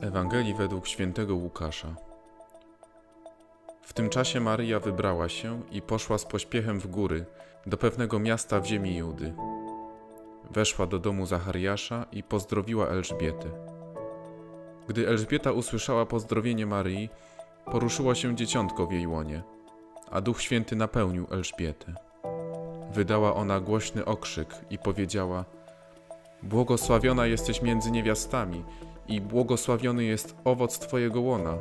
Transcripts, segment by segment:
Ewangelii według świętego Łukasza. W tym czasie Maryja wybrała się i poszła z pośpiechem w góry do pewnego miasta w ziemi Judy. Weszła do domu Zachariasza i pozdrowiła Elżbietę. Gdy Elżbieta usłyszała pozdrowienie Maryi, poruszyło się dzieciątko w jej łonie, a Duch Święty napełnił Elżbietę. Wydała ona głośny okrzyk i powiedziała: Błogosławiona jesteś między niewiastami i błogosławiony jest owoc Twojego łona.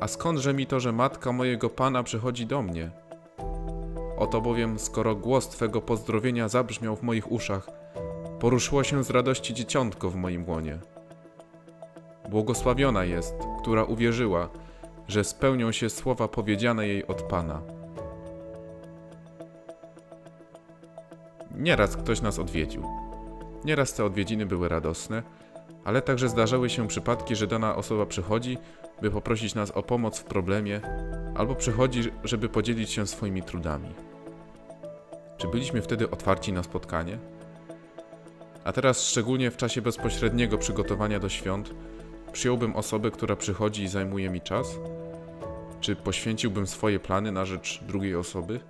A skądże mi to, że matka mojego Pana przychodzi do mnie? Oto bowiem, skoro głos Twego pozdrowienia zabrzmiał w moich uszach, poruszyło się z radości dzieciątko w moim łonie. Błogosławiona jest, która uwierzyła, że spełnią się słowa powiedziane jej od Pana. Nieraz ktoś nas odwiedził. Nieraz te odwiedziny były radosne, ale także zdarzały się przypadki, że dana osoba przychodzi, by poprosić nas o pomoc w problemie, albo przychodzi, żeby podzielić się swoimi trudami. Czy byliśmy wtedy otwarci na spotkanie? A teraz, szczególnie w czasie bezpośredniego przygotowania do świąt, przyjąłbym osobę, która przychodzi i zajmuje mi czas? Czy poświęciłbym swoje plany na rzecz drugiej osoby?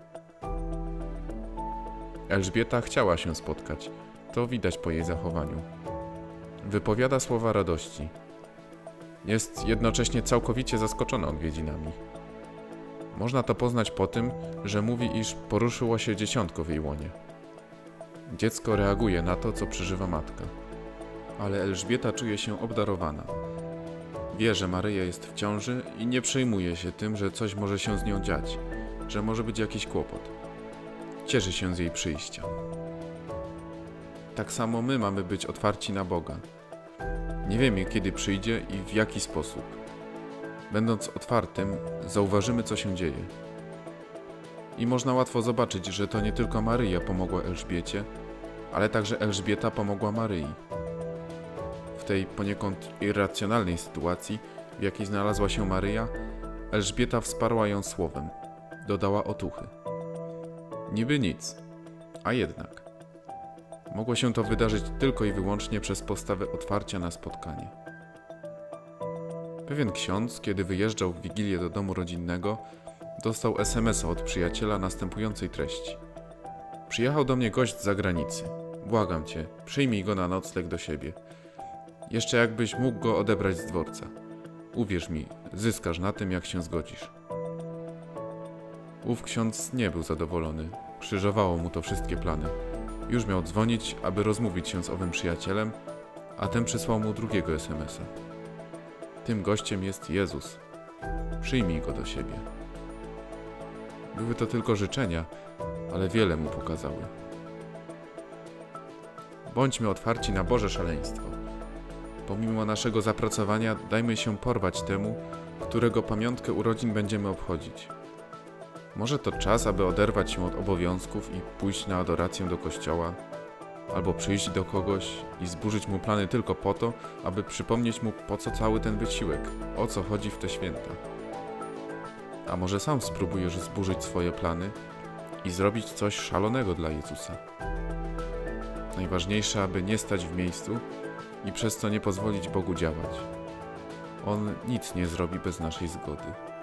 Elżbieta chciała się spotkać. To widać po jej zachowaniu. Wypowiada słowa radości. Jest jednocześnie całkowicie zaskoczona odwiedzinami. Można to poznać po tym, że mówi, iż poruszyło się dzieciątko w jej łonie. Dziecko reaguje na to, co przeżywa matka. Ale Elżbieta czuje się obdarowana. Wie, że Maryja jest w ciąży i nie przejmuje się tym, że coś może się z nią dziać, że może być jakiś kłopot. Cieszy się z jej przyjścia. Tak samo my mamy być otwarci na Boga. Nie wiemy, kiedy przyjdzie i w jaki sposób. Będąc otwartym, zauważymy, co się dzieje. I można łatwo zobaczyć, że to nie tylko Maryja pomogła Elżbiecie, ale także Elżbieta pomogła Maryi. W tej poniekąd irracjonalnej sytuacji, w jakiej znalazła się Maryja, Elżbieta wsparła ją słowem, dodała otuchy. Niby nic, a jednak. Mogło się to wydarzyć tylko i wyłącznie przez postawę otwarcia na spotkanie. Pewien ksiądz, kiedy wyjeżdżał w wigilię do domu rodzinnego, dostał SMS-a od przyjaciela następującej treści. Przyjechał do mnie gość z zagranicy. Błagam cię, przyjmij go na nocleg do siebie. Jeszcze jakbyś mógł go odebrać z dworca. Uwierz mi, zyskasz na tym, jak się zgodzisz. Ów ksiądz nie był zadowolony. Krzyżowało mu to wszystkie plany. Już miał dzwonić, aby rozmówić się z owym przyjacielem, a ten przysłał mu drugiego SMS-a. Tym gościem jest Jezus. Przyjmij go do siebie. Były to tylko życzenia, ale wiele mu pokazały. Bądźmy otwarci na Boże szaleństwo. Pomimo naszego zapracowania, dajmy się porwać temu, którego pamiątkę urodzin będziemy obchodzić. Może to czas, aby oderwać się od obowiązków i pójść na adorację do kościoła, albo przyjść do kogoś i zburzyć mu plany tylko po to, aby przypomnieć mu, po co cały ten wysiłek, o co chodzi w te święta. A może sam spróbujesz zburzyć swoje plany i zrobić coś szalonego dla Jezusa. Najważniejsze, aby nie stać w miejscu i przez to nie pozwolić Bogu działać. On nic nie zrobi bez naszej zgody.